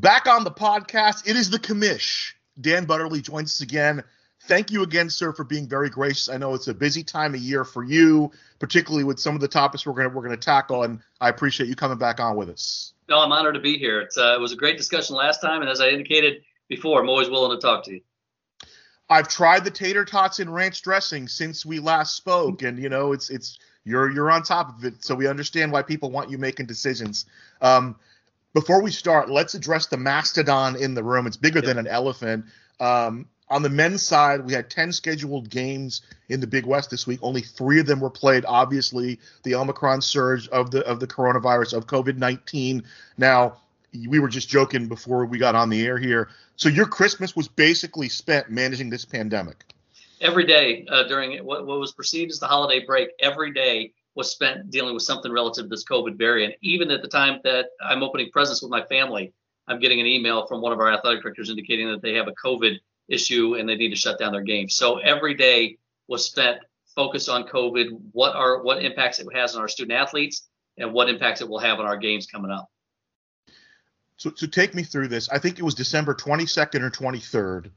Back on the podcast, it is the commish. Dan Butterly joins us again. Thank you again, sir, for being very gracious. I know it's a busy time of year for you, particularly with some of the topics we're gonna we're gonna tackle, and I appreciate you coming back on with us. No, I'm honored to be here. Uh, it was a great discussion last time, and as I indicated before, I'm always willing to talk to you. I've tried the tater tots and ranch dressing since we last spoke, and you know it's it's you're you're on top of it, so we understand why people want you making decisions. Um, before we start, let's address the mastodon in the room. It's bigger yep. than an elephant. Um, on the men's side, we had 10 scheduled games in the Big West this week. Only three of them were played. Obviously, the Omicron surge of the of the coronavirus of COVID 19. Now, we were just joking before we got on the air here. So your Christmas was basically spent managing this pandemic. Every day uh, during what, what was perceived as the holiday break, every day was spent dealing with something relative to this COVID variant. Even at the time that I'm opening presents with my family, I'm getting an email from one of our athletic directors indicating that they have a COVID issue and they need to shut down their game. So every day was spent focused on COVID, what are what impacts it has on our student athletes, and what impacts it will have on our games coming up. So, so take me through this. I think it was December 22nd or 23rd.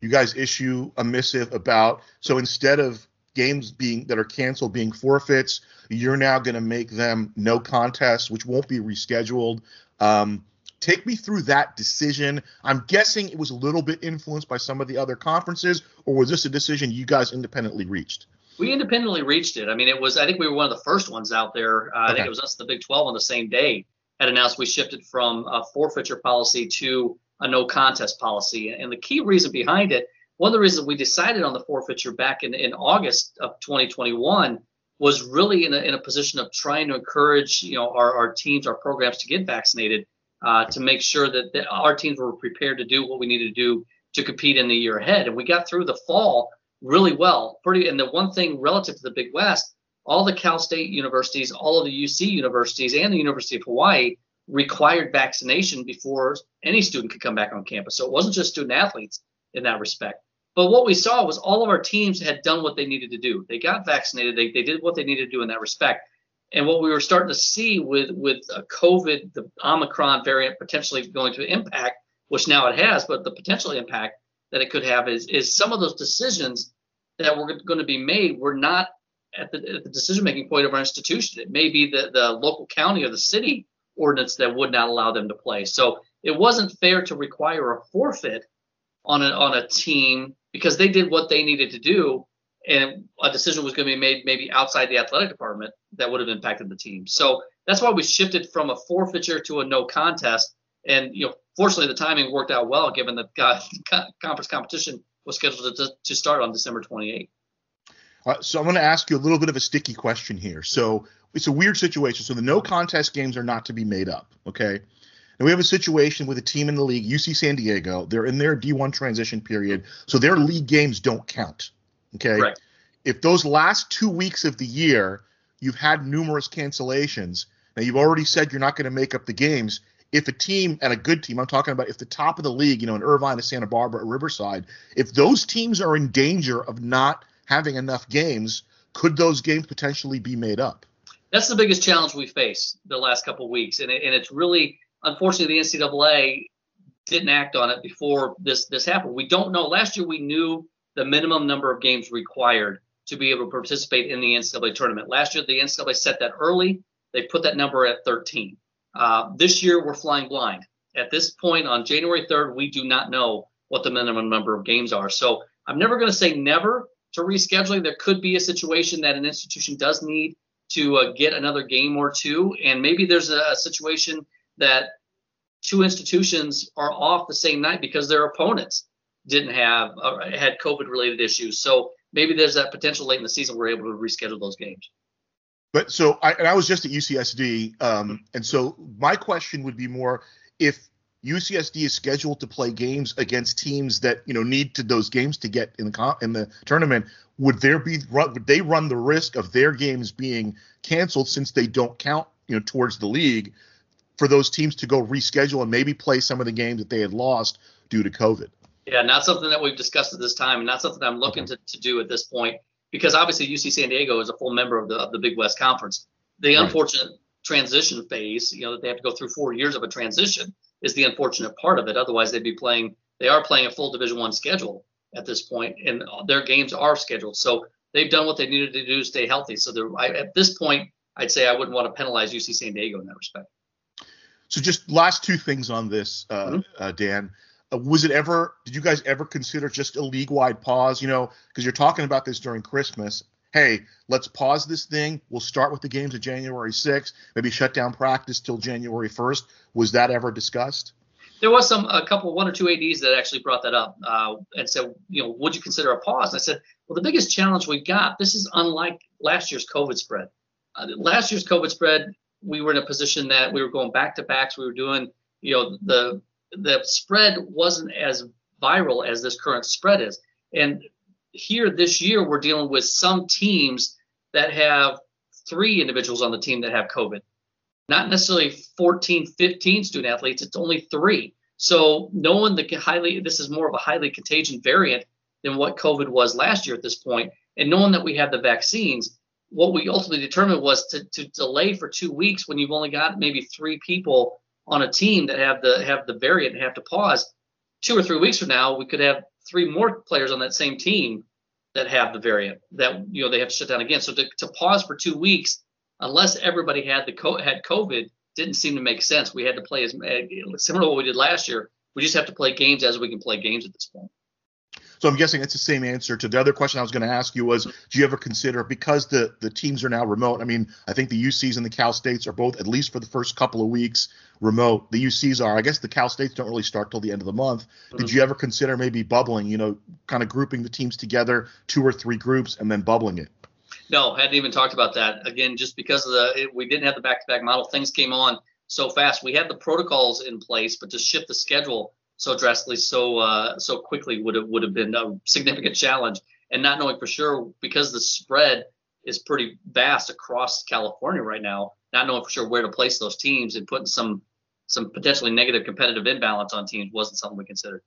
You guys issue a missive about so instead of games being that are canceled being forfeits. You're now going to make them no contest, which won't be rescheduled. Um, take me through that decision. I'm guessing it was a little bit influenced by some of the other conferences, or was this a decision you guys independently reached? We independently reached it. I mean, it was. I think we were one of the first ones out there. Uh, okay. I think it was us, the Big 12, on the same day had announced we shifted from a forfeiture policy to a no contest policy. And the key reason behind it one of the reasons we decided on the forfeiture back in, in August of 2021 was really in a, in a position of trying to encourage you know our, our teams, our programs to get vaccinated uh, to make sure that, that our teams were prepared to do what we needed to do to compete in the year ahead. And we got through the fall really well. Pretty and the one thing relative to the Big West, all the Cal State universities, all of the UC universities, and the University of Hawaii required vaccination before any student could come back on campus. So it wasn't just student athletes in that respect. But what we saw was all of our teams had done what they needed to do. They got vaccinated. They, they did what they needed to do in that respect. And what we were starting to see with with COVID, the Omicron variant potentially going to impact, which now it has, but the potential impact that it could have is is some of those decisions that were going to be made were not at the, at the decision making point of our institution. It may be the, the local county or the city ordinance that would not allow them to play. So it wasn't fair to require a forfeit on a, on a team because they did what they needed to do and a decision was going to be made maybe outside the athletic department that would have impacted the team. So that's why we shifted from a forfeiture to a no contest. And you know, fortunately, the timing worked out well given that conference competition was scheduled to, to start on December 28th. Uh, so I'm going to ask you a little bit of a sticky question here. So it's a weird situation. So the no contest games are not to be made up. Okay. And we have a situation with a team in the league, UC San Diego. They're in their D1 transition period, so their league games don't count. Okay. Right. If those last two weeks of the year you've had numerous cancellations, now you've already said you're not going to make up the games. If a team and a good team, I'm talking about if the top of the league, you know, in Irvine, Santa Barbara, or Riverside, if those teams are in danger of not having enough games, could those games potentially be made up? That's the biggest challenge we face the last couple of weeks, and, it, and it's really unfortunately, the NCAA didn't act on it before this this happened. We don't know. Last year, we knew the minimum number of games required to be able to participate in the NCAA tournament. Last year, the NCAA set that early. They put that number at 13. Uh, this year, we're flying blind. At this point, on January 3rd, we do not know what the minimum number of games are. So I'm never going to say never to rescheduling. There could be a situation that an institution does need to uh, get another game or two, and maybe there's a, a situation that two institutions are off the same night because their opponents didn't have uh, had COVID related issues. So maybe there's that potential late in the season we're able to reschedule those games. But so I and I was just at UCSD, um, and so my question would be more if UCSD is scheduled to play games against teams that you know need to those games to get in the in the tournament. Would there be would they run the risk of their games being canceled since they don't count you know towards the league? For those teams to go reschedule and maybe play some of the games that they had lost due to COVID. Yeah, not something that we've discussed at this time, and not something I'm looking okay. to, to do at this point, because obviously UC San Diego is a full member of the of the Big West Conference. The right. unfortunate transition phase, you know, that they have to go through four years of a transition, is the unfortunate part of it. Otherwise, they'd be playing. They are playing a full Division One schedule at this point, and their games are scheduled. So they've done what they needed to do to stay healthy. So I, at this point, I'd say I wouldn't want to penalize UC San Diego in that respect. So just last two things on this, uh, mm-hmm. uh, Dan. Uh, was it ever? Did you guys ever consider just a league-wide pause? You know, because you're talking about this during Christmas. Hey, let's pause this thing. We'll start with the games of January 6th. Maybe shut down practice till January 1st. Was that ever discussed? There was some a couple one or two ads that actually brought that up uh, and said, you know, would you consider a pause? And I said, well, the biggest challenge we got. This is unlike last year's COVID spread. Uh, last year's COVID spread, we were in a position that we were going back to backs. We were doing, you know, the the spread wasn't as viral as this current spread is. And here this year, we're dealing with some teams that have three individuals on the team that have COVID. Not necessarily 14, 15 student athletes, it's only three. So knowing the highly, this is more of a highly contagion variant than what COVID was last year at this point, and knowing that we have the vaccines, what we ultimately determined was to, to delay for two weeks when you've only got maybe three people on a team that have the have the variant and have to pause. Two or three weeks from now, we could have three more players on that same team that have the variant that you know they have to shut down again. So to, to pause for two weeks, unless everybody had the co- had COVID, didn't seem to make sense. We had to play as eh, similar to what we did last year. We just have to play games as we can play games at this point. So I'm guessing it's the same answer to the other question I was going to ask you was, do you ever consider because the the teams are now remote? I mean, I think the UCs and the Cal States are both at least for the first couple of weeks remote. The UCs are. I guess the Cal States don't really start till the end of the month. Mm-hmm. Did you ever consider maybe bubbling? You know, kind of grouping the teams together, two or three groups, and then bubbling it. No, hadn't even talked about that. Again, just because of the it, we didn't have the back-to-back model, things came on so fast. We had the protocols in place, but to shift the schedule so drastically, so uh, so quickly would have would have been a significant challenge. And not knowing for sure because the spread is pretty vast across California right now, not knowing for sure where to place those teams and putting some some potentially negative competitive imbalance on teams wasn't something we considered.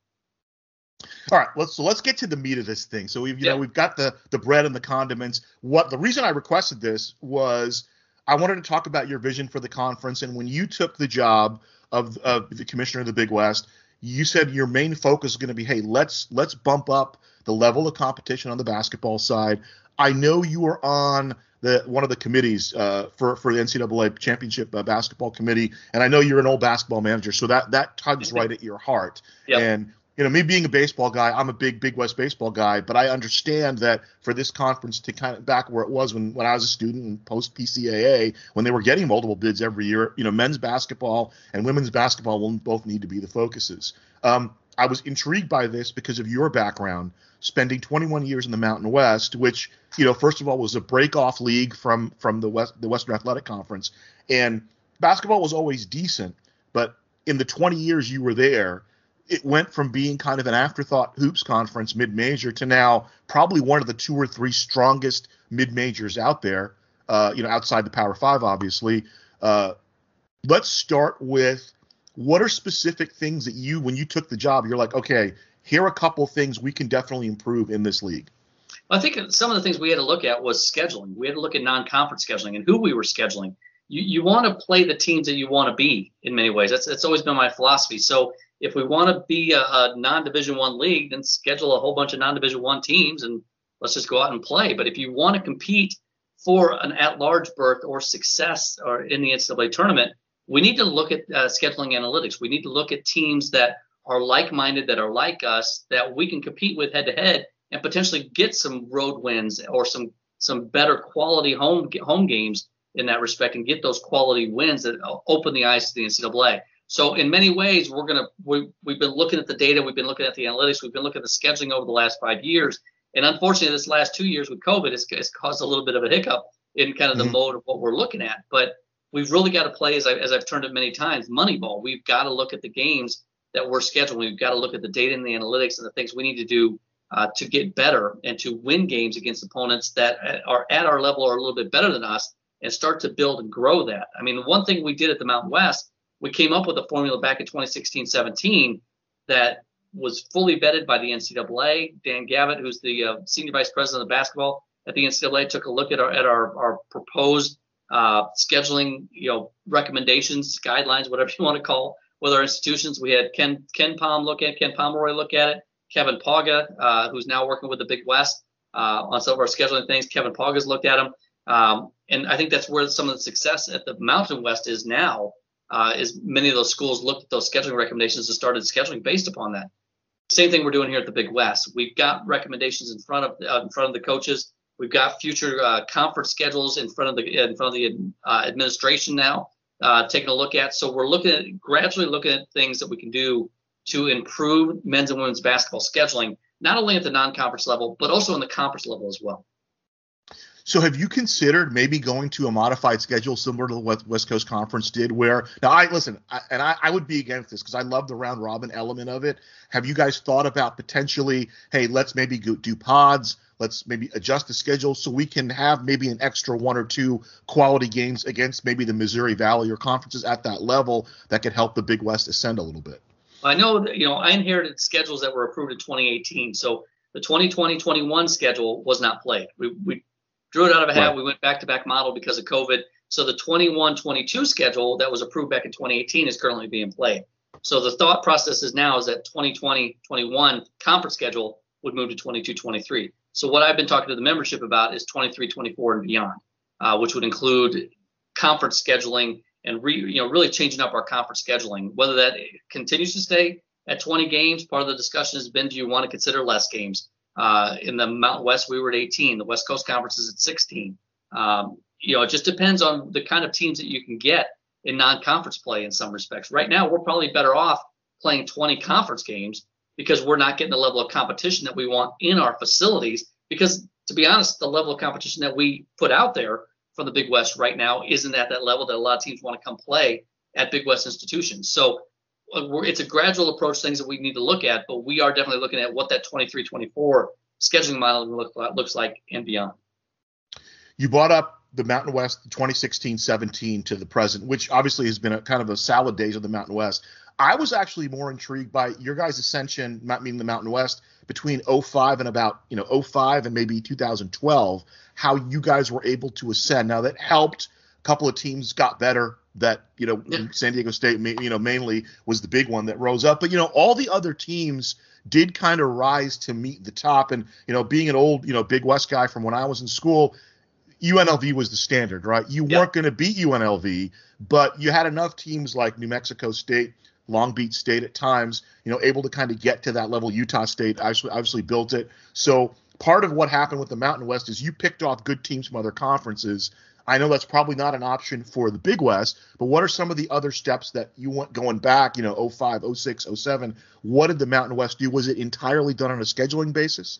All right, let's so let's get to the meat of this thing. So we've you yep. know we've got the the bread and the condiments. What the reason I requested this was I wanted to talk about your vision for the conference and when you took the job of, of the commissioner of the Big West, you said your main focus is going to be, hey, let's let's bump up the level of competition on the basketball side. I know you are on the one of the committees uh, for for the NCAA championship uh, basketball committee, and I know you're an old basketball manager, so that that tugs right at your heart. Yep. And you know, me being a baseball guy, I'm a big Big West baseball guy, but I understand that for this conference to kind of back where it was when, when I was a student and post PCAA, when they were getting multiple bids every year, you know, men's basketball and women's basketball will both need to be the focuses. Um, I was intrigued by this because of your background, spending 21 years in the Mountain West, which, you know, first of all was a break-off league from from the West the Western Athletic Conference, and basketball was always decent, but in the 20 years you were there it went from being kind of an afterthought hoops conference mid major to now probably one of the two or three strongest mid majors out there. Uh, you know, outside the Power Five, obviously. Uh, let's start with what are specific things that you, when you took the job, you're like, okay, here are a couple things we can definitely improve in this league. I think some of the things we had to look at was scheduling. We had to look at non-conference scheduling and who we were scheduling. You, you want to play the teams that you want to be in many ways. That's that's always been my philosophy. So if we want to be a, a non-division one league, then schedule a whole bunch of non-division one teams and let's just go out and play. But if you want to compete for an at-large berth or success or in the NCAA tournament, we need to look at uh, scheduling analytics. We need to look at teams that are like-minded, that are like us, that we can compete with head-to-head and potentially get some road wins or some some better quality home home games in that respect and get those quality wins that open the eyes to the NCAA. So in many ways, we're gonna we, we've been looking at the data, we've been looking at the analytics, we've been looking at the scheduling over the last five years, and unfortunately, this last two years with COVID, has, it's caused a little bit of a hiccup in kind of the mm-hmm. mode of what we're looking at. But we've really got to play, as, I, as I've turned it many times, Moneyball. We've got to look at the games that we're scheduling. We've got to look at the data and the analytics and the things we need to do uh, to get better and to win games against opponents that are at our level or a little bit better than us and start to build and grow that. I mean, the one thing we did at the Mountain West we came up with a formula back in 2016-17 that was fully vetted by the NCAA. Dan Gavitt, who's the uh, senior vice president of basketball at the NCAA, took a look at our at our, our proposed uh, scheduling, you know, recommendations, guidelines, whatever you want to call with our institutions. We had Ken KenPom look at Ken Pomeroy look at it. Kevin Pauga, uh, who's now working with the Big West uh, on some of our scheduling things. Kevin Pauga's looked at them, um, and I think that's where some of the success at the Mountain West is now. Uh, is many of those schools looked at those scheduling recommendations and started scheduling based upon that. Same thing we're doing here at the Big West. We've got recommendations in front of uh, in front of the coaches. We've got future uh, conference schedules in front of the in front of the uh, administration now, uh, taking a look at. So we're looking at gradually looking at things that we can do to improve men's and women's basketball scheduling, not only at the non-conference level, but also in the conference level as well. So have you considered maybe going to a modified schedule similar to what West Coast Conference did? Where now I listen, I, and I, I, would be against this because I love the round robin element of it. Have you guys thought about potentially, hey, let's maybe go, do pods, let's maybe adjust the schedule so we can have maybe an extra one or two quality games against maybe the Missouri Valley or conferences at that level that could help the Big West ascend a little bit. I know you know I inherited schedules that were approved in 2018, so the 2020-21 schedule was not played. We, we drew it out of a hat. Right. We went back to back model because of COVID. So the 21 22 schedule that was approved back in 2018 is currently being played. So the thought process is now is that 2020 21 conference schedule would move to 22 23. So what I've been talking to the membership about is 23 24 and beyond, uh, which would include conference scheduling and re, you know really changing up our conference scheduling. Whether that continues to stay at 20 games, part of the discussion has been do you want to consider less games? Uh, in the Mountain West, we were at 18. The West Coast Conference is at 16. Um, you know, it just depends on the kind of teams that you can get in non-conference play in some respects. Right now, we're probably better off playing 20 conference games because we're not getting the level of competition that we want in our facilities. Because to be honest, the level of competition that we put out there from the Big West right now isn't at that level that a lot of teams want to come play at Big West institutions. So it's a gradual approach, things that we need to look at, but we are definitely looking at what that 23 24 scheduling model look, looks like and beyond. You brought up the Mountain West 2016 17 to the present, which obviously has been a kind of a salad days of the Mountain West. I was actually more intrigued by your guys' ascension, not meaning the Mountain West, between 05 and about, you know, 05 and maybe 2012, how you guys were able to ascend. Now that helped. A couple of teams got better that you know yeah. San Diego State you know mainly was the big one that rose up. But you know all the other teams did kind of rise to meet the top. And you know being an old you know Big West guy from when I was in school UNLV was the standard right? You yeah. weren't going to beat UNLV but you had enough teams like New Mexico State Long Beach State at times you know able to kind of get to that level. Utah State obviously obviously built it. So part of what happened with the Mountain West is you picked off good teams from other conferences I know that's probably not an option for the Big West, but what are some of the other steps that you want going back, you know, 05, 06, 07? What did the Mountain West do? Was it entirely done on a scheduling basis?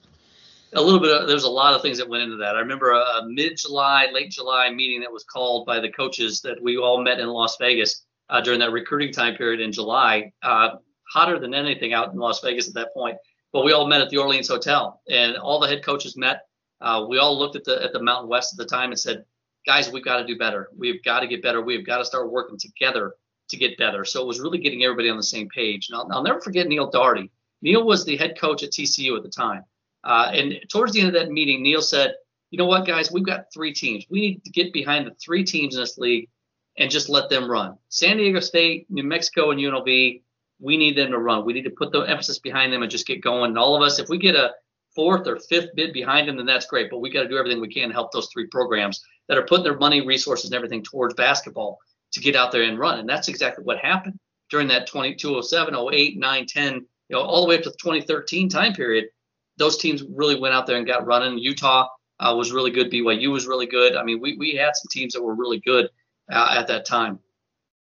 A little bit. Of, there's a lot of things that went into that. I remember a, a mid-July, late July meeting that was called by the coaches that we all met in Las Vegas uh, during that recruiting time period in July. Uh, hotter than anything out in Las Vegas at that point. But we all met at the Orleans Hotel, and all the head coaches met. Uh, we all looked at the at the Mountain West at the time and said, guys, we've got to do better. We've got to get better. We've got to start working together to get better. So it was really getting everybody on the same page. And I'll, I'll never forget Neil Dougherty. Neil was the head coach at TCU at the time. Uh, and towards the end of that meeting, Neil said, you know what, guys, we've got three teams. We need to get behind the three teams in this league and just let them run. San Diego State, New Mexico, and UNLV, we need them to run. We need to put the emphasis behind them and just get going. And all of us, if we get a fourth or fifth bid behind them, then that's great. But we got to do everything we can to help those three programs that are putting their money, resources, and everything towards basketball to get out there and run. And that's exactly what happened during that 2207, 08, 9, 10, you know, all the way up to the 2013 time period. Those teams really went out there and got running. Utah uh, was really good. BYU was really good. I mean, we, we had some teams that were really good uh, at that time.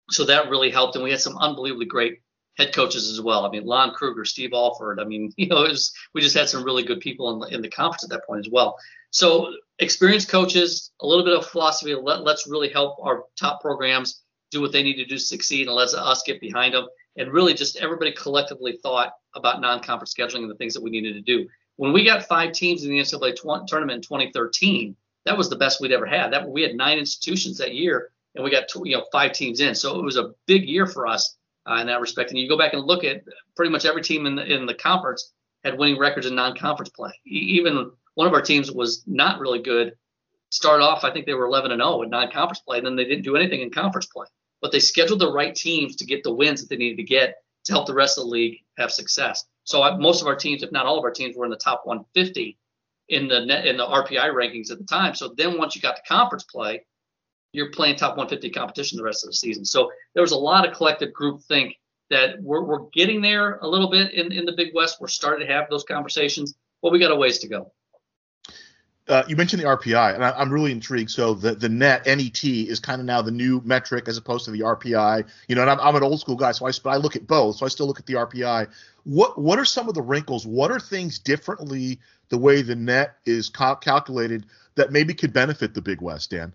So that really helped. And we had some unbelievably great head coaches as well. I mean, Lon Kruger, Steve Alford. I mean, you know, was, we just had some really good people in the, in the conference at that point as well. So experienced coaches, a little bit of philosophy. Let, let's really help our top programs do what they need to do to succeed, and let's us get behind them. And really, just everybody collectively thought about non-conference scheduling and the things that we needed to do. When we got five teams in the NCAA tw- tournament in 2013, that was the best we'd ever had. That we had nine institutions that year, and we got two, you know five teams in. So it was a big year for us uh, in that respect. And you go back and look at pretty much every team in the in the conference had winning records in non-conference play. Even one of our teams was not really good. Started off, I think they were 11 and 0 in non-conference play, and then they didn't do anything in conference play. but they scheduled the right teams to get the wins that they needed to get to help the rest of the league have success. So I, most of our teams, if not all of our teams, were in the top 150 in the net, in the RPI rankings at the time. So then once you got to conference play, you're playing top 150 competition the rest of the season. So there was a lot of collective group think that we're, we're getting there a little bit in, in the Big West. We're starting to have those conversations, but we got a ways to go. Uh, you mentioned the RPI, and I, am really intrigued. So the the net NET is kind of now the new metric as opposed to the RPI. You know, and I'm, I'm an old school guy, so I but I look at both. So I still look at the RPI. What what are some of the wrinkles? What are things differently the way the net is cal- calculated that maybe could benefit the Big West, Dan?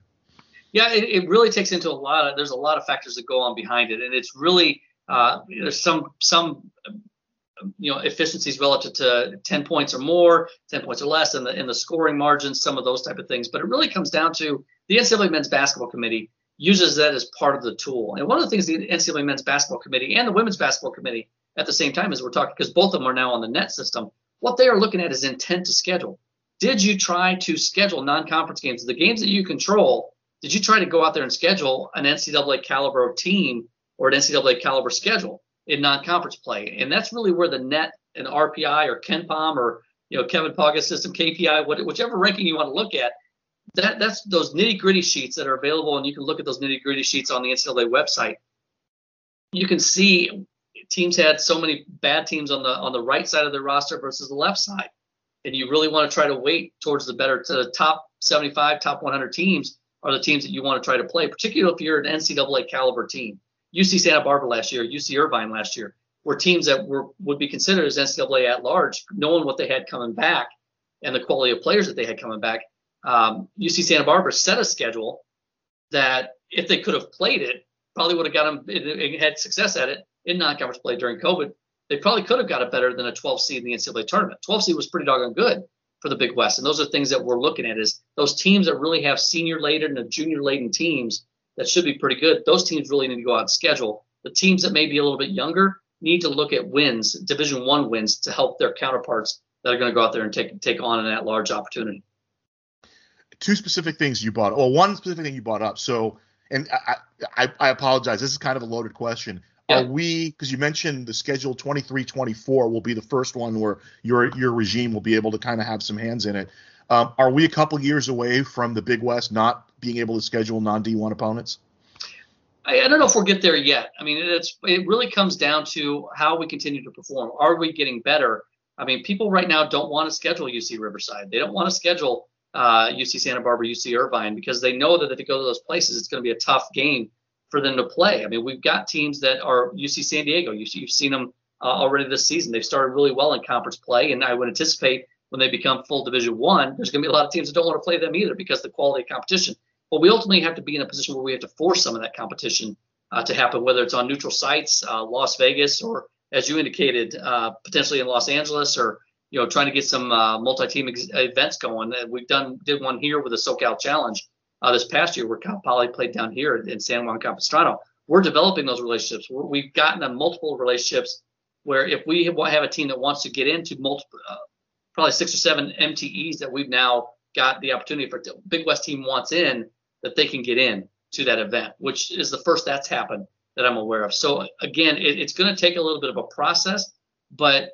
Yeah, it, it really takes into a lot of. There's a lot of factors that go on behind it, and it's really uh, there's some some you know efficiencies relative to 10 points or more 10 points or less in the in the scoring margins some of those type of things but it really comes down to the ncaa men's basketball committee uses that as part of the tool and one of the things the ncaa men's basketball committee and the women's basketball committee at the same time as we're talking because both of them are now on the net system what they are looking at is intent to schedule did you try to schedule non-conference games the games that you control did you try to go out there and schedule an ncaa caliber team or an ncaa caliber schedule in non-conference play, and that's really where the net and RPI or KenPom or you know Kevin Pauga's system KPI, whichever ranking you want to look at, that that's those nitty gritty sheets that are available, and you can look at those nitty gritty sheets on the NCAA website. You can see teams had so many bad teams on the on the right side of the roster versus the left side, and you really want to try to weight towards the better to the top 75, top 100 teams are the teams that you want to try to play, particularly if you're an NCAA caliber team. UC Santa Barbara last year, UC Irvine last year, were teams that were would be considered as NCAA at large, knowing what they had coming back and the quality of players that they had coming back. Um, UC Santa Barbara set a schedule that if they could have played it, probably would have got them it, had success at it in non-conference play during COVID. They probably could have got it better than a 12 seed in the NCAA tournament. 12 seed was pretty doggone good for the Big West, and those are things that we're looking at is those teams that really have senior laden and junior laden teams that should be pretty good. Those teams really need to go out and schedule. The teams that may be a little bit younger need to look at wins, Division One wins, to help their counterparts that are going to go out there and take take on that large opportunity. Two specific things you brought. Well, one specific thing you brought up. So, and I I, I apologize. This is kind of a loaded question. Are we because you mentioned the schedule 23 24 will be the first one where your your regime will be able to kind of have some hands in it. Um, are we a couple years away from the Big West not being able to schedule non D1 opponents? I, I, don't know if we'll get there yet. I mean, it's it really comes down to how we continue to perform. Are we getting better? I mean, people right now don't want to schedule UC Riverside. They don't want to schedule uh, UC Santa Barbara, UC Irvine because they know that if they go to those places, it's going to be a tough game for them to play. I mean, we've got teams that are UC San Diego. You, you've seen them uh, already this season. They've started really well in conference play, and I would anticipate when they become full Division One, there's going to be a lot of teams that don't want to play them either because the quality of competition. But we ultimately have to be in a position where we have to force some of that competition uh, to happen, whether it's on neutral sites, uh, Las Vegas, or as you indicated, uh, potentially in Los Angeles, or you know, trying to get some uh, multi-team ex- events going. We've done did one here with the SoCal Challenge uh, this past year, where Cal Poly played down here in San Juan Capistrano. We're developing those relationships. we have gotten a multiple relationships where if we have a team that wants to get into multiple, uh, probably six or seven MTEs that we've now got the opportunity for Big West team wants in that they can get in to that event, which is the first that's happened that I'm aware of. So again, it, it's going to take a little bit of a process, but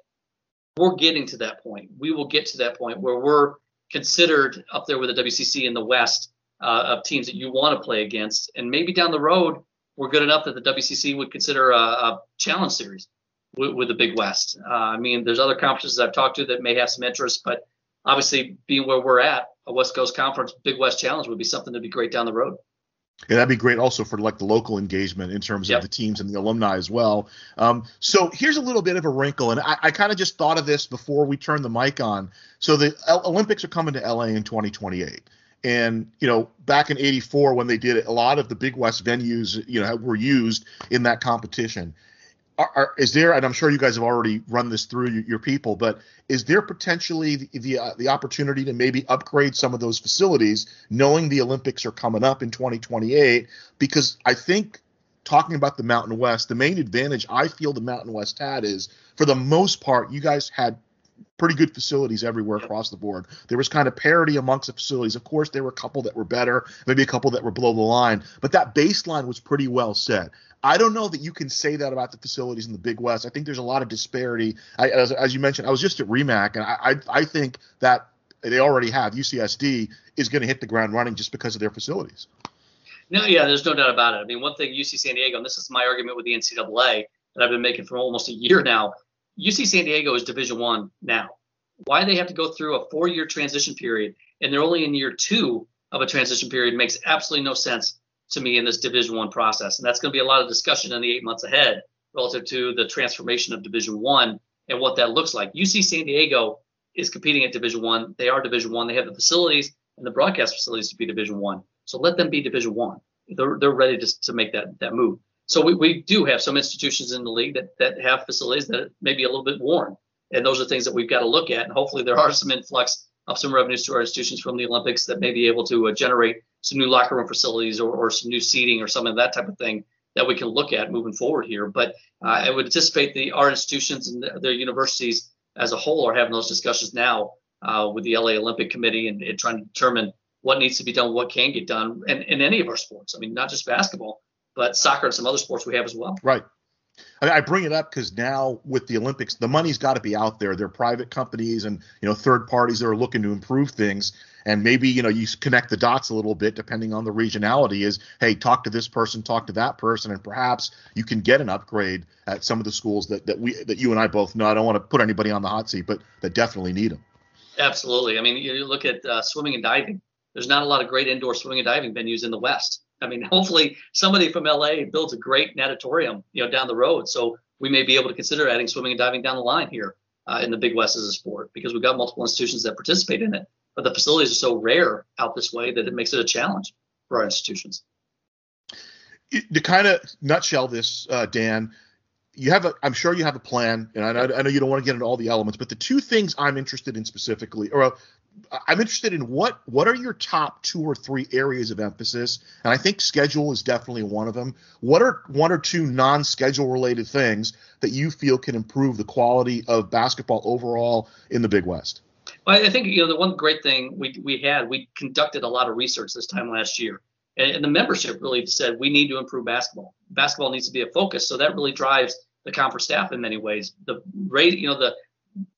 we're getting to that point. We will get to that point where we're considered up there with the WCC in the West uh, of teams that you want to play against, and maybe down the road we're good enough that the WCC would consider a, a challenge series with, with the Big West. Uh, I mean, there's other conferences I've talked to that may have some interest, but obviously being where we're at, a West Coast Conference Big West Challenge would be something that'd be great down the road. Yeah, that'd be great also for like the local engagement in terms yep. of the teams and the alumni as well. Um, so here's a little bit of a wrinkle, and I, I kind of just thought of this before we turned the mic on. So the Olympics are coming to LA in 2028. And you know, back in '84 when they did it, a lot of the Big West venues, you know, were used in that competition. Are, are, is there and i'm sure you guys have already run this through your, your people but is there potentially the the, uh, the, opportunity to maybe upgrade some of those facilities knowing the olympics are coming up in 2028 because i think talking about the mountain west the main advantage i feel the mountain west had is for the most part you guys had pretty good facilities everywhere across the board. There was kind of parity amongst the facilities. Of course, there were a couple that were better, maybe a couple that were below the line, but that baseline was pretty well set. I don't know that you can say that about the facilities in the Big West. I think there's a lot of disparity. I, as, as, you mentioned, I was just at RIMAC, and I, I, I think that they already have UCSD is going to hit the ground running just because of their facilities. No, yeah, there's no doubt about it. I mean, one thing UC San Diego, and this is my argument with the NCAA that I've been making for almost a year now. UC San Diego is Division One now. Why they have to go through a four-year transition period and they're only in year two of a transition period makes absolutely no sense to me in this Division One process. And that's going to be a lot of discussion in the eight months ahead relative to the transformation of Division One and what that looks like. UC San Diego is competing at Division One. They are Division One. They have the facilities and the broadcast facilities to be Division One. So let them be Division One. They're they're ready to, to make that that move. So we, we do have some institutions in the league that that have facilities that may be a little bit worn, and those are things that we've got to look at. And hopefully there are some influx of some revenues to our institutions from the Olympics that may be able to uh, generate some new locker room facilities or, or some new seating or some of that type of thing that we can look at moving forward here. But uh, I would anticipate the our institutions and their universities as a whole are having those discussions now uh, with the LA Olympic Committee and, and, trying to determine what needs to be done, what can get done, and in any of our sports. I mean, not just basketball, but soccer and some other sports we have as well. Right. I, bring it up because now with the Olympics, the money's got to be out there. They're private companies and you know third parties that are looking to improve things. And maybe you know you connect the dots a little bit depending on the regionality. Is hey, talk to this person, talk to that person, and perhaps you can get an upgrade at some of the schools that that we that you and I both know. I don't want to put anybody on the hot seat, but that definitely need them. Absolutely. I mean, you look at uh, swimming and diving. There's not a lot of great indoor swimming and diving venues in the West. I mean, hopefully somebody from LA builds a great natatorium, you know, down the road. So we may be able to consider adding swimming and diving down the line here uh, in the Big West as a sport because we've got multiple institutions that participate in it. But the facilities are so rare out this way that it makes it a challenge for our institutions. To kind of nutshell this, uh, Dan, you have a i'm sure you have a plan and I, I, know you don't want to get into all the elements but the two things i'm interested in specifically or I'm interested in what what are your top two or three areas of emphasis, and I think schedule is definitely one of them. What are one or two non-schedule related things that you feel can improve the quality of basketball overall in the Big West? Well, I think you know the one great thing we we had we conducted a lot of research this time last year, and, and the membership really said we need to improve basketball. Basketball needs to be a focus, so that really drives the conference staff in many ways. The rate, you know, the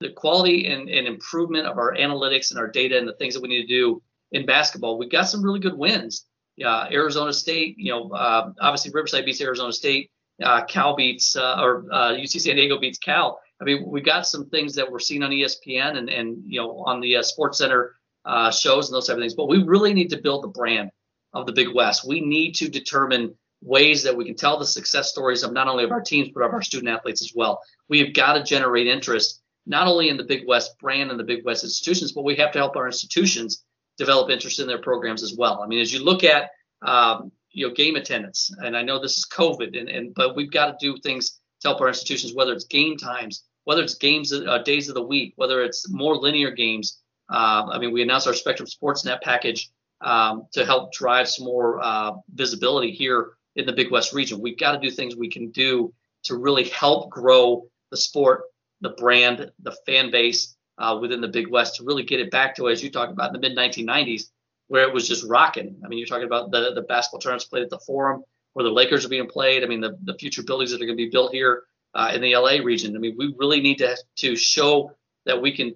the quality and, and improvement of our analytics and our data and the things that we need to do in basketball, we got some really good wins. Yeah, Arizona State, you know, uh, obviously Riverside beats Arizona State. Uh, Cal beats uh, or UC uh, San Diego beats Cal. I mean, we got some things that we're seeing on ESPN and and you know on the uh, Sports Center uh, shows and those type of things. But we really need to build the brand of the Big West. We need to determine ways that we can tell the success stories of not only of our teams but of our student athletes as well. We have got to generate interest not only in the Big West brand and the Big West institutions, but we have to help our institutions develop interest in their programs as well. I mean, as you look at um, you know game attendance, and I know this is COVID, and, and but we've got to do things to help our institutions, whether it's game times, whether it's games uh, days of the week, whether it's more linear games. Uh, I mean, we announced our Spectrum Sportsnet package um, to help drive some more uh, visibility here in the Big West region. We've got to do things we can do to really help grow the sport the brand, the fan base uh, within the Big West to really get it back to as you talked about in the mid 1990s, where it was just rocking. I mean, you're talking about the the basketball tournaments played at the Forum, where the Lakers are being played. I mean, the the future buildings that are going to be built here uh, in the LA region. I mean, we really need to to show that we can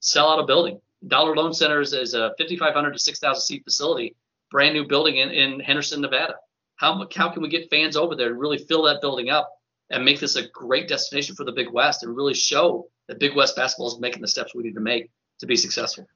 sell out a building. Dollar Loan Center is, is a 5,500 to 6,000 seat facility, brand new building in, in Henderson, Nevada. How, how can we get fans over there and really fill that building up and make this a great destination for the Big West and really show that Big West basketball is making the steps we need to make to be successful.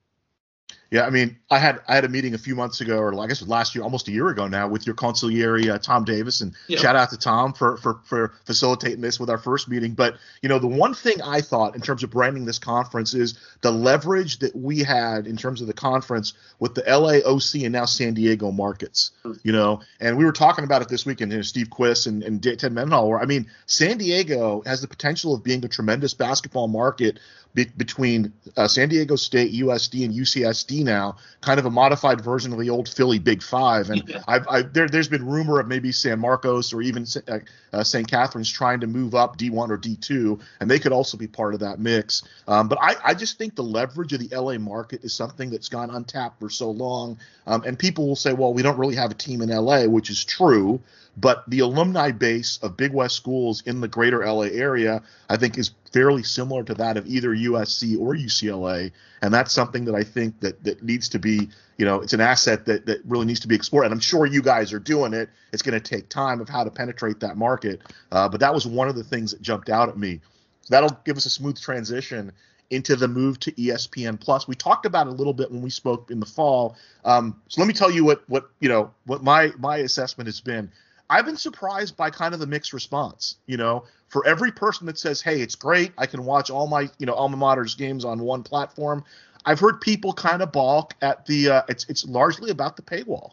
Yeah, I mean, I had I had a meeting a few months ago, or I guess last year, almost a year ago now, with your consigliere uh, Tom Davis, and yeah. shout out to Tom for, for for facilitating this with our first meeting. But you know, the one thing I thought in terms of branding this conference is the leverage that we had in terms of the conference with the LAOC and now San Diego markets. You know, and we were talking about it this weekend. You know, Steve Quiss and, and Ted Mendenhall. Where I mean, San Diego has the potential of being a tremendous basketball market be, between uh, San Diego State, USD, and UCSD now, kind of a modified version of the old Philly Big Five. And yeah. I've, I've, there, has been rumor of maybe San Marcos or even uh, uh, St. Catherine's trying to move up D1 or D2, and they could also be part of that mix. Um, but I, I just think the leverage of the LA market is something that's gone untapped for so long. Um, and people will say, well, we don't really have a team in LA, which is true. But the alumni base of Big West schools in the greater LA area, I think, is fairly similar to that of either USC or UCLA, and that's something that I think that that needs to be, you know, it's an asset that that really needs to be explored. And I'm sure you guys are doing it. It's going to take time of how to penetrate that market, uh, but that was one of the things that jumped out at me. So that'll give us a smooth transition into the move to ESPN Plus. We talked about it a little bit when we spoke in the fall. Um, so let me tell you what what you know what my my assessment has been. I've been surprised by kind of the mixed response. You know, for every person that says, "Hey, it's great. I can watch all my you know alma mater's games on one platform," I've heard people kind of balk at the. Uh, it's it's largely about the paywall,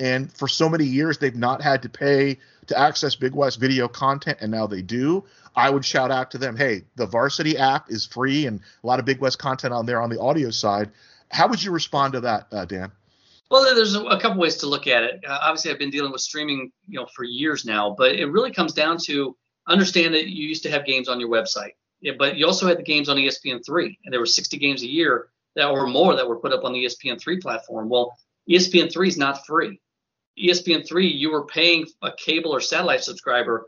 and for so many years they've not had to pay to access Big West video content, and now they do. I would shout out to them, "Hey, the Varsity app is free, and a lot of Big West content on there on the audio side." How would you respond to that, uh, Dan? Well, there's a, couple ways to look at it. Uh, obviously, I've been dealing with streaming, you know, for years now, but it really comes down to understand that you used to have games on your website, but you also had the games on ESPN3, and there were 60 games a year that or more that were put up on the ESPN3 platform. Well, ESPN3 is not free. ESPN3, you were paying a cable or satellite subscriber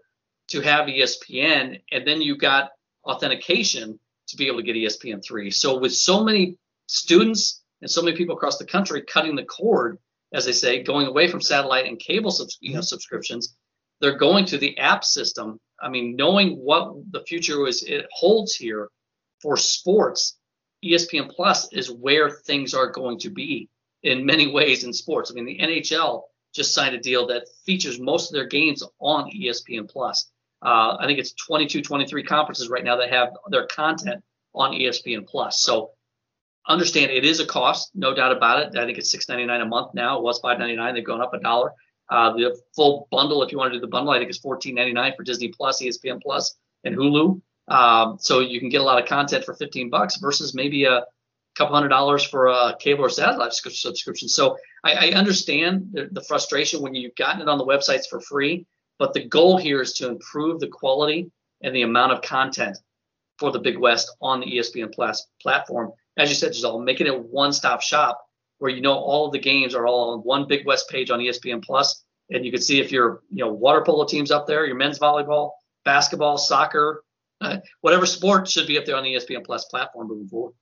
to have ESPN, and then you got authentication to be able to get ESPN3. So with so many students and so many people across the country cutting the cord, as they say, going away from satellite and cable subs- you know, subscriptions. They're going to the app system. I mean, knowing what the future is, it holds here for sports. ESPN Plus is where things are going to be in many ways in sports. I mean, the NHL just signed a deal that features most of their games on ESPN Plus. Uh, I think it's 22, 23 conferences right now that have their content on ESPN Plus. So understand it is a cost, no doubt about it. I think it's $6.99 a month now. It was $5.99. They've gone up a dollar. Uh, the full bundle, if you want to do the bundle, I think it's $14.99 for Disney Plus, ESPN Plus, and Hulu. Um, so you can get a lot of content for 15 bucks versus maybe a couple hundred dollars for a cable or satellite subscription. So I, I understand the, the, frustration when you've gotten it on the websites for free, but the goal here is to improve the quality and the amount of content for the Big West on the ESPN Plus platform as you said, Gisele, making it a one-stop shop where you know all of the games are all on one Big West page on ESPN Plus, and you can see if your you know water polo teams up there, your men's volleyball, basketball, soccer, uh, whatever sport should be up there on the ESPN Plus platform moving forward.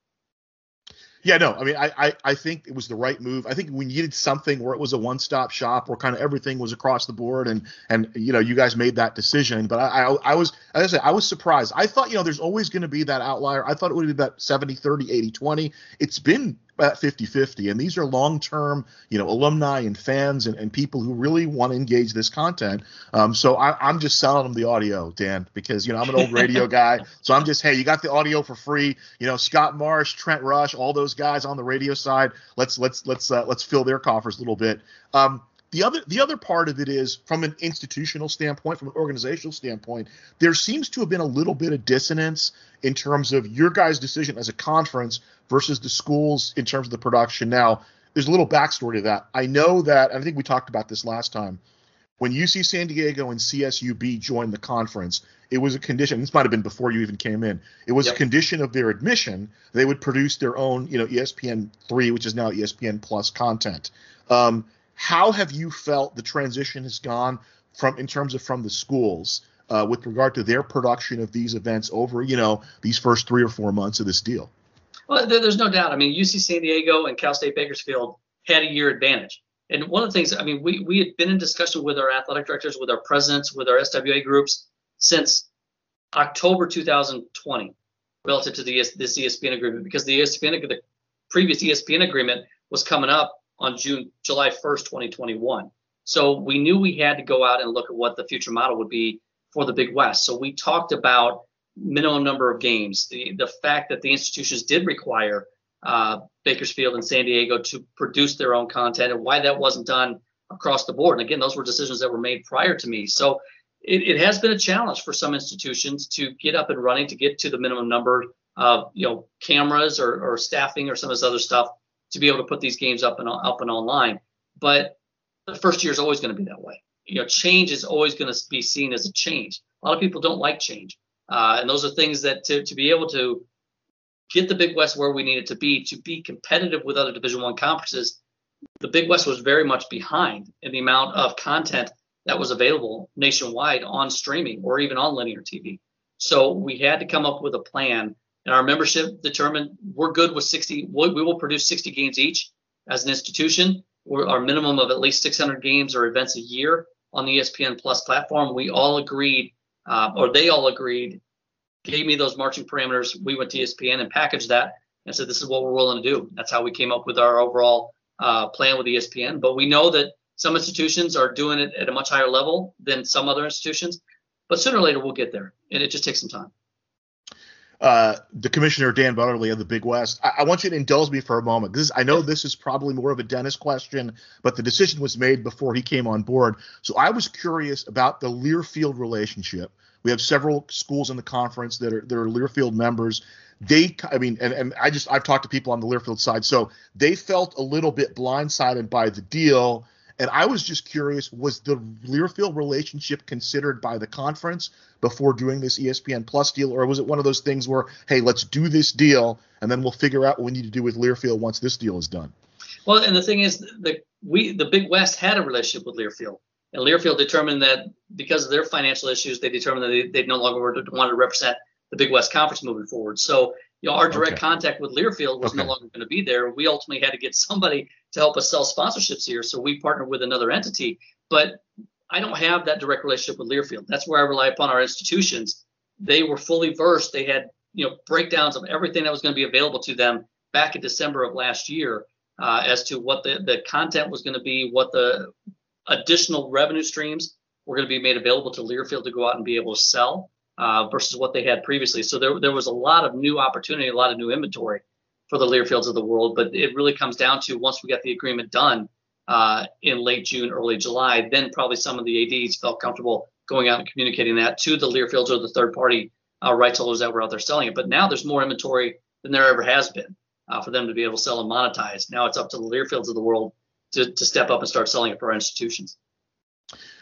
Yeah, no, I mean, I, I, I think it was the right move. I think we needed something where it was a one-stop shop, where kind of everything was across the board, and and you know, you guys made that decision. But I, I, I was, as I said, I was surprised. I thought, you know, there's always going to be that outlier. I thought it would be about 70, 30, 80, 20. It's been at 50-50 and these are long-term you know alumni and fans and, and people who really want to engage this content. Um, so I, am just selling them the audio dan because you know i'm an old radio guy. So i'm just hey you got the audio for free. You know scott marsh trent rush all those guys on the radio side let's let's let's uh, let's fill their coffers a little bit. Um, the other the other part of it is from an institutional standpoint, from an organizational standpoint, there seems to have been a little bit of dissonance in terms of your guys' decision as a conference versus the schools in terms of the production. Now, there's a little backstory to that. I know that I think we talked about this last time. When UC San Diego and CSUB joined the conference, it was a condition. This might have been before you even came in. It was yep. a condition of their admission. They would produce their own, you know, ESPN three, which is now ESPN Plus content. Um, how have you felt the transition has gone from in terms of from the schools uh, with regard to their production of these events over you know these first three or four months of this deal? Well, there's no doubt. I mean, UC San Diego and Cal State Bakersfield had a year advantage. And one of the things, I mean, we, we had been in discussion with our athletic directors, with our presidents, with our SWA groups since October 2020 relative to the, this ESPN agreement because the ESPN, the previous ESPN agreement was coming up on June, July 1st, 2021. So we knew we had to go out and look at what the future model would be for the Big West. So we talked about minimum number of games, the, the fact that the institutions did require uh, Bakersfield and San Diego to produce their own content and why that wasn't done across the board. And again, those were decisions that were made prior to me. So it, it has been a challenge for some institutions to get up and running, to get to the minimum number of you know cameras or, or staffing or some of this other stuff to be able to put these games up and up and online. But the first year is always going to be that way. You know, change is always going to be seen as a change. A lot of people don't like change, uh, and those are things that to to be able to get the Big West where we need it to be to be competitive with other Division One conferences. The Big West was very much behind in the amount of content that was available nationwide on streaming or even on linear TV. So we had to come up with a plan, and our membership determined we're good with 60. We will produce 60 games each as an institution. We're our minimum of at least 600 games or events a year on the ESPN Plus platform. We all agreed, uh, or they all agreed, gave me those marching parameters. We went to ESPN and packaged that and said, this is what we're willing to do. That's how we came up with our overall uh, plan with ESPN. But we know that some institutions are doing it at a much higher level than some other institutions, but sooner or later we'll get there, and it just takes some time. Uh, the commissioner Dan Butterly of the Big West. I, I, want you to indulge me for a moment because I know this is probably more of a Dennis question, but the decision was made before he came on board. So I was curious about the Learfield relationship. We have several schools in the conference that are that are Learfield members. They, I mean, and, and I just I've talked to people on the Learfield side, so they felt a little bit blindsided by the deal and I was just curious was the Learfield relationship considered by the conference before doing this ESPN Plus deal, or was it one of those things where, hey, let's do this deal and then we'll figure out what we need to do with Learfield once this deal is done? Well, and the thing is, the we the Big West had a relationship with Learfield, and Learfield determined that because of their financial issues, they determined that they, they no longer wanted to represent the Big West Conference moving forward. So you know, our direct okay. contact with Learfield was okay. no longer going to be there. We ultimately had to get somebody to help us sell sponsorships here. So we partnered with another entity. But I don't have that direct relationship with Learfield. That's where I rely upon our institutions. They were fully versed. They had, you know, breakdowns of everything that was going to be available to them back in December of last year uh, as to what the, the content was going to be, what the additional revenue streams were going to be made available to Learfield to go out and be able to sell uh, versus what they had previously. So there, there was a lot of new opportunity, a lot of new inventory for the Learfields of the world. But it really comes down to once we got the agreement done uh, in late June, early July, then probably some of the ADs felt comfortable going out and communicating that to the Learfields or the third party uh, rights holders that were out there selling it. But now there's more inventory than there ever has been uh, for them to be able to sell and monetize. Now it's up to the Learfields of the world to, to step up and start selling it for our institutions.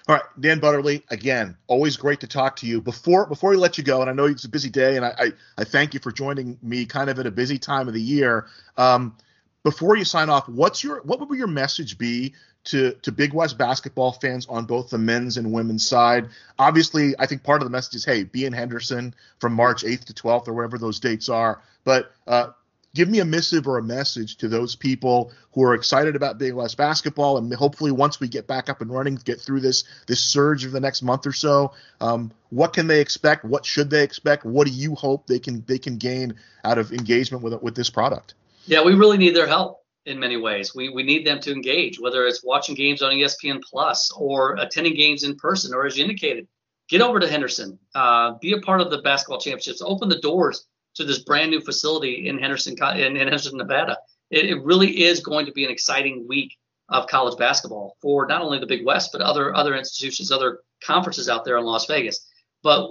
All right, Dan Butterly, again, always great to talk to you. Before before we let you go, and I know it's a busy day, and I, I, I thank you for joining me kind of at a busy time of the year. Um, before you sign off, what's your what would your message be to to Big West basketball fans on both the men's and women's side? Obviously, I think part of the message is, hey, be in Henderson from March 8th to 12th or wherever those dates are. But uh, give me a missive or a message to those people who are excited about Big West basketball, and hopefully once we get back up and running, get through this this surge of the next month or so. Um, what can they expect? What should they expect? What do you hope they can they can gain out of engagement with with this product? Yeah, we really need their help in many ways. We we need them to engage, whether it's watching games on ESPN Plus or attending games in person, or as you indicated, get over to Henderson, uh, be a part of the basketball championships, open the doors to this brand new facility in Henderson, in, Henderson, Nevada. It, it, really is going to be an exciting week of college basketball for not only the Big West but other other institutions, other conferences out there in Las Vegas. But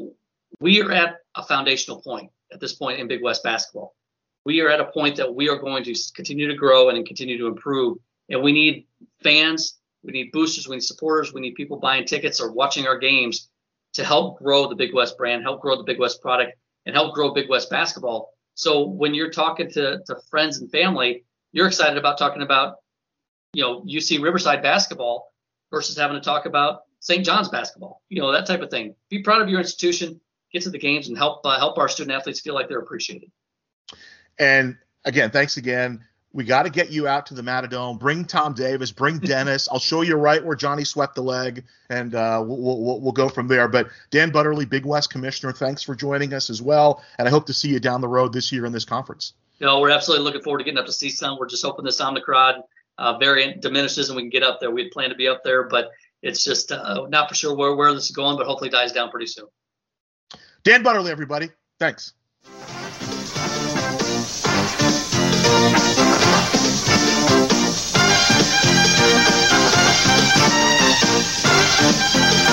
we are at a foundational point at this point in Big West basketball. We are at a point that we are going to continue to grow and continue to improve, and we need fans, we need boosters, we need supporters, we need people buying tickets or watching our games to help grow the Big West brand, help grow the Big West product, and help grow Big West basketball. So when you're talking to, to friends and family, you're excited about talking about, you know, UC Riverside basketball versus having to talk about St. John's basketball, you know, that type of thing. Be proud of your institution, get to the games, and help uh, help our student athletes feel like they're appreciated. And again, thanks again. We got to get you out to the Matadome. Bring Tom Davis. Bring Dennis. I'll show you right where Johnny swept the leg, and uh, we'll, we'll, we'll, go from there. But Dan Butterly, Big West Commissioner, thanks for joining us as well. And I hope to see you down the road this year in this conference. Know, we're absolutely looking forward to getting up to see some. We're just hoping this Omicron uh, variant diminishes and we can get up there. We had planned to be up there, but it's just uh, not for sure where, where this is going, but hopefully dies down pretty soon. Dan Butterly, everybody. Thanks. Música